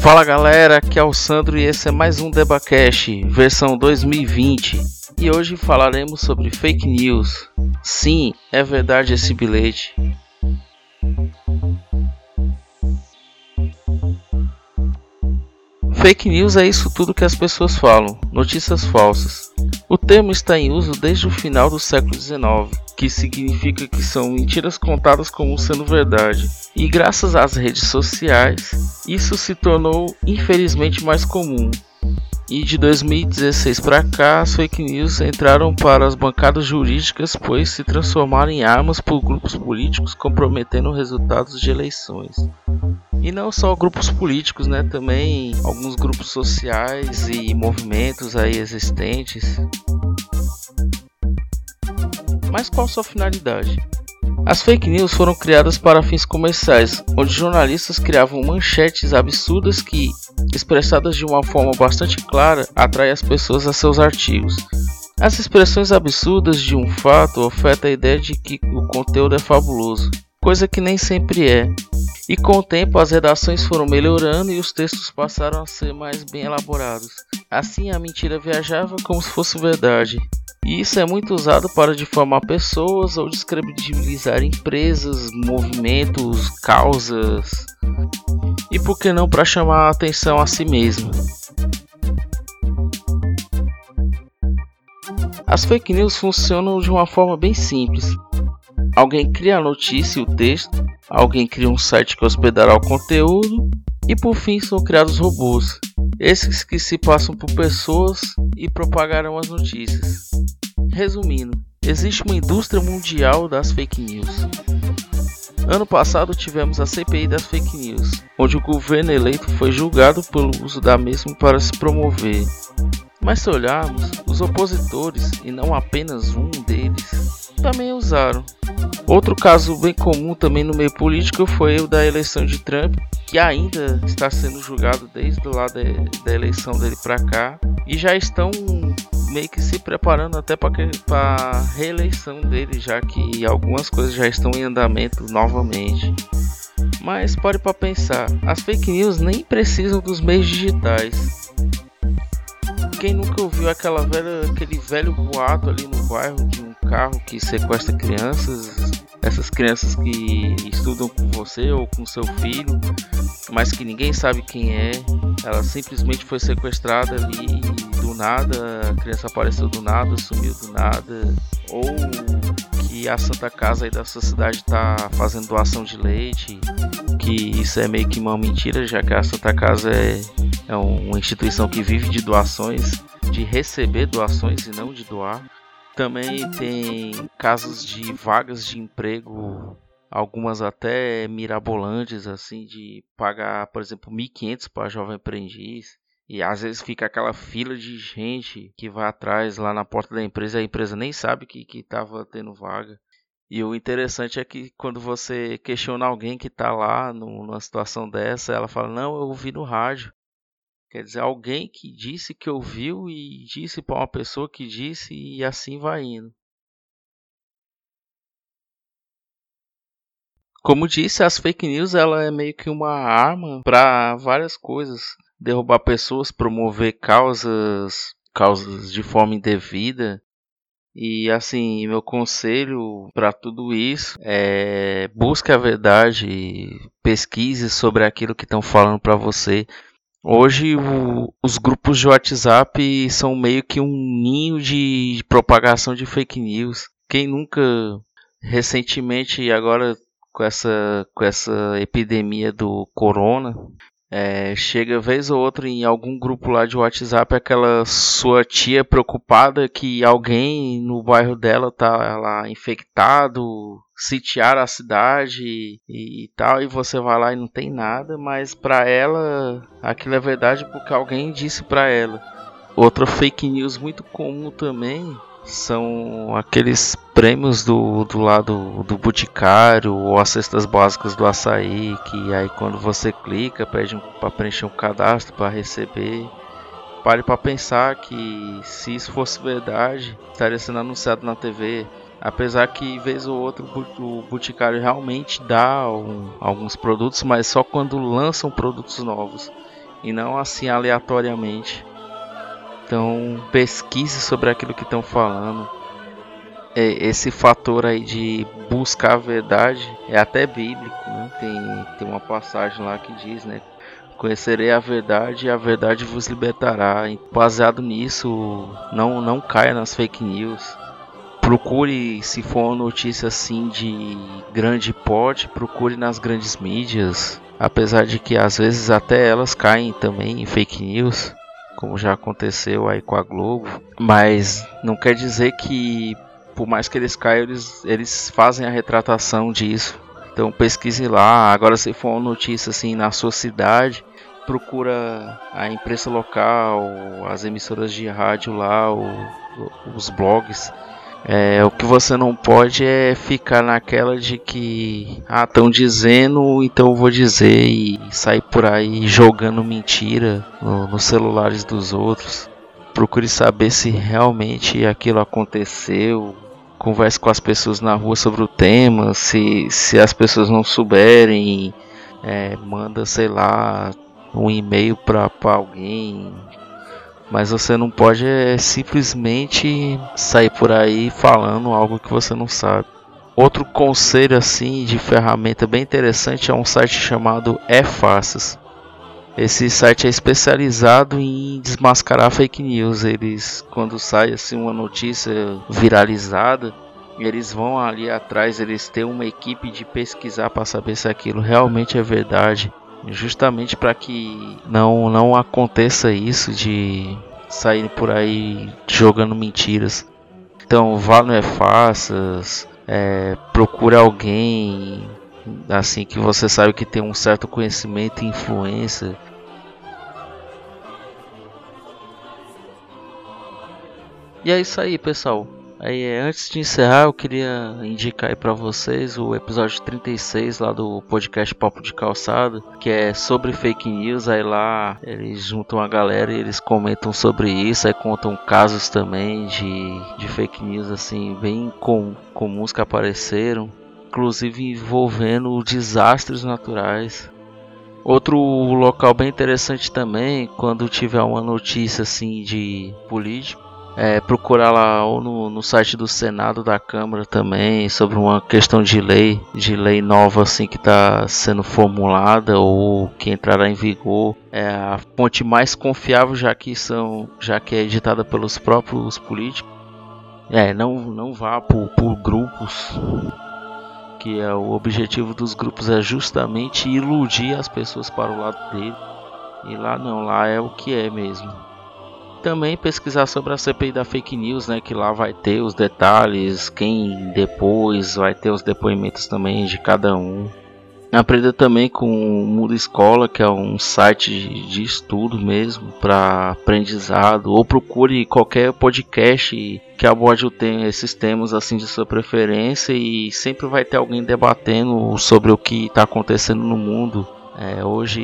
Fala galera, aqui é o Sandro e esse é mais um Debacast, versão 2020. E hoje falaremos sobre fake news. Sim, é verdade esse bilhete. Fake news é isso tudo que as pessoas falam, notícias falsas. O termo está em uso desde o final do século XIX, que significa que são mentiras contadas como sendo verdade. E graças às redes sociais, isso se tornou infelizmente mais comum. E de 2016 para cá, as fake news entraram para as bancadas jurídicas, pois se transformaram em armas por grupos políticos comprometendo resultados de eleições. E não só grupos políticos, né? Também alguns grupos sociais e movimentos aí existentes. Mas qual sua finalidade? As fake news foram criadas para fins comerciais, onde jornalistas criavam manchetes absurdas que, expressadas de uma forma bastante clara, atraem as pessoas a seus artigos. As expressões absurdas de um fato ofertam a ideia de que o conteúdo é fabuloso, coisa que nem sempre é. E com o tempo as redações foram melhorando e os textos passaram a ser mais bem elaborados. Assim a mentira viajava como se fosse verdade. E isso é muito usado para difamar pessoas ou descredibilizar empresas, movimentos, causas. E por que não para chamar a atenção a si mesmo? As fake news funcionam de uma forma bem simples. Alguém cria a notícia e o texto, alguém cria um site que hospedará o conteúdo e por fim são criados robôs, esses que se passam por pessoas e propagarão as notícias. Resumindo, existe uma indústria mundial das fake news. Ano passado tivemos a CPI das fake news, onde o governo eleito foi julgado pelo uso da mesma para se promover. Mas se olharmos, os opositores, e não apenas um deles, também usaram. Outro caso bem comum também no meio político foi o da eleição de Trump, que ainda está sendo julgado desde lá da, da eleição dele para cá, e já estão meio que se preparando até para reeleição dele, já que algumas coisas já estão em andamento novamente. Mas pare para pensar, as fake news nem precisam dos meios digitais quem nunca ouviu aquela velha, aquele velho boato ali no bairro de um carro que sequestra crianças, essas crianças que estudam com você ou com seu filho, mas que ninguém sabe quem é, ela simplesmente foi sequestrada ali do nada, a criança apareceu do nada, sumiu do nada, ou que a Santa Casa aí da sua cidade está fazendo doação de leite, que isso é meio que uma mentira, já que a Santa Casa é é uma instituição que vive de doações, de receber doações e não de doar. Também tem casos de vagas de emprego, algumas até mirabolantes, assim, de pagar, por exemplo, 1.500 para jovem aprendiz. E às vezes fica aquela fila de gente que vai atrás lá na porta da empresa e a empresa nem sabe que estava tendo vaga. E o interessante é que quando você questiona alguém que está lá numa situação dessa, ela fala: Não, eu ouvi no rádio. Quer dizer, alguém que disse que ouviu e disse para uma pessoa que disse e assim vai indo. Como disse, as fake news ela é meio que uma arma para várias coisas, derrubar pessoas, promover causas, causas de forma indevida. E assim, meu conselho para tudo isso é busque a verdade, pesquise sobre aquilo que estão falando para você, Hoje o, os grupos de WhatsApp são meio que um ninho de propagação de fake news. Quem nunca recentemente agora com essa com essa epidemia do corona é, chega vez ou outra em algum grupo lá de WhatsApp aquela sua tia preocupada que alguém no bairro dela tá lá infectado, sitiar a cidade e, e, tal, e você vai lá e não tem nada, mas para ela aquilo é verdade porque alguém disse para ela. Outra fake news muito comum também são aqueles prêmios do, do lado do boticário ou as cestas básicas do açaí, que aí quando você clica pede um, para preencher um cadastro para receber. Pare para pensar que se isso fosse verdade, estaria sendo anunciado na TV Apesar que vez ou outro o Boticário realmente dá um, alguns produtos, mas só quando lançam produtos novos e não assim aleatoriamente. Então pesquise sobre aquilo que estão falando. É, esse fator aí de buscar a verdade é até bíblico, né? Tem, tem uma passagem lá que diz, né? Conhecerei a verdade e a verdade vos libertará. Baseado nisso, não, não caia nas fake news procure, se for uma notícia assim de grande porte, procure nas grandes mídias. Apesar de que às vezes até elas caem também em fake news, como já aconteceu aí com a Globo. Mas não quer dizer que, por mais que eles caiam, eles, eles fazem a retratação disso. Então pesquise lá. Agora, se for uma notícia assim na sua cidade, procura a imprensa local, as emissoras de rádio lá, os blogs é, o que você não pode é ficar naquela de que ah estão dizendo, então eu vou dizer e sair por aí jogando mentira no, nos celulares dos outros. Procure saber se realmente aquilo aconteceu. Converse com as pessoas na rua sobre o tema. Se, se as pessoas não souberem, é, manda sei lá um e-mail para alguém mas você não pode é, simplesmente sair por aí falando algo que você não sabe. Outro conselho assim de ferramenta bem interessante é um site chamado E-Faces. Esse site é especializado em desmascarar fake news. Eles, quando sai assim uma notícia viralizada, eles vão ali atrás, eles têm uma equipe de pesquisar para saber se aquilo realmente é verdade justamente para que não não aconteça isso de sair por aí jogando mentiras. Então vá no E-Faças, é, procure alguém assim que você sabe que tem um certo conhecimento e influência. E é isso aí, pessoal. Aí, antes de encerrar, eu queria indicar aí para vocês o episódio 36 lá do podcast Papo de Calçado, que é sobre fake news. Aí lá eles juntam a galera e eles comentam sobre isso, aí contam casos também de, de fake news assim bem com, comuns que apareceram, inclusive envolvendo desastres naturais. Outro local bem interessante também, quando tiver uma notícia assim de político, é, procurar lá ou no, no site do Senado da Câmara também sobre uma questão de lei, de lei nova assim que está sendo formulada ou que entrará em vigor. É a fonte mais confiável já que são, já que é editada pelos próprios políticos. É, não, não vá por, por grupos que é o objetivo dos grupos é justamente iludir as pessoas para o lado dele. E lá não, lá é o que é mesmo também pesquisar sobre a CPI da fake news, né, que lá vai ter os detalhes, quem depois vai ter os depoimentos também de cada um. Aprenda também com o Mundo Escola, que é um site de estudo mesmo para aprendizado, ou procure qualquer podcast que aborde esses temas assim de sua preferência e sempre vai ter alguém debatendo sobre o que está acontecendo no mundo é, hoje,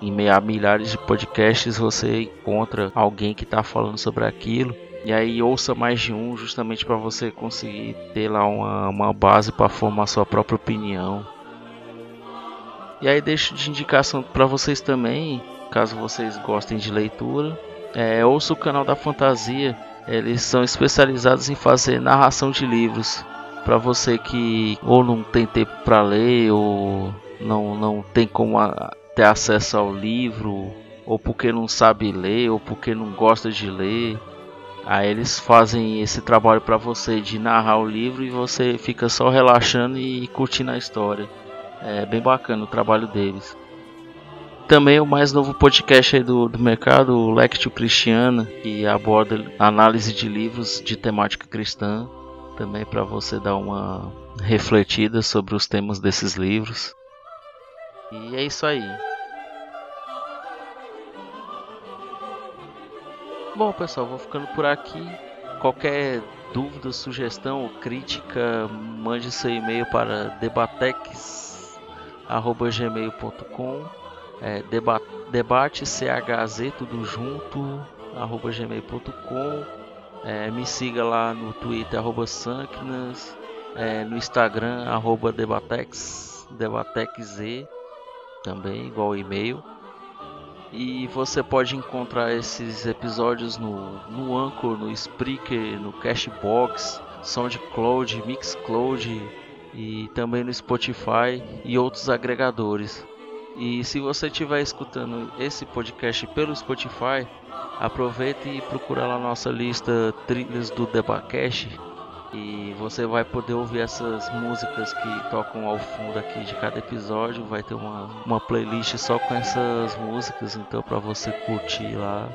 em meio a milhares de podcasts, você encontra alguém que está falando sobre aquilo. E aí ouça mais de um, justamente para você conseguir ter lá uma, uma base para formar sua própria opinião. E aí deixo de indicação para vocês também, caso vocês gostem de leitura, é, ouça o canal da Fantasia. Eles são especializados em fazer narração de livros. Para você que ou não tem tempo para ler ou não, não tem como a, ter acesso ao livro, ou porque não sabe ler, ou porque não gosta de ler. Aí eles fazem esse trabalho para você de narrar o livro e você fica só relaxando e curtindo a história. É bem bacana o trabalho deles. Também o mais novo podcast do, do mercado, o Lectio Cristiana, que aborda análise de livros de temática cristã. Também para você dar uma refletida sobre os temas desses livros. E é isso aí. Bom, pessoal, vou ficando por aqui. Qualquer dúvida, sugestão ou crítica, mande seu e-mail para debatex@gmail.com. É, deba debate chz tudo junto arroba gmail.com É, me siga lá no Twitter, arroba Sanknas, é, no Instagram, arroba Debatex, DebatexZ, também, igual e-mail. E você pode encontrar esses episódios no, no Anchor, no Spreaker, no Cashbox, SoundCloud, Mixcloud e também no Spotify e outros agregadores. E se você estiver escutando esse podcast pelo Spotify, aproveite e procura lá nossa lista Trilhas do Debacash e você vai poder ouvir essas músicas que tocam ao fundo aqui de cada episódio. Vai ter uma, uma playlist só com essas músicas, então para você curtir lá.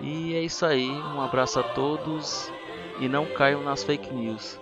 E é isso aí, um abraço a todos e não caiam nas fake news.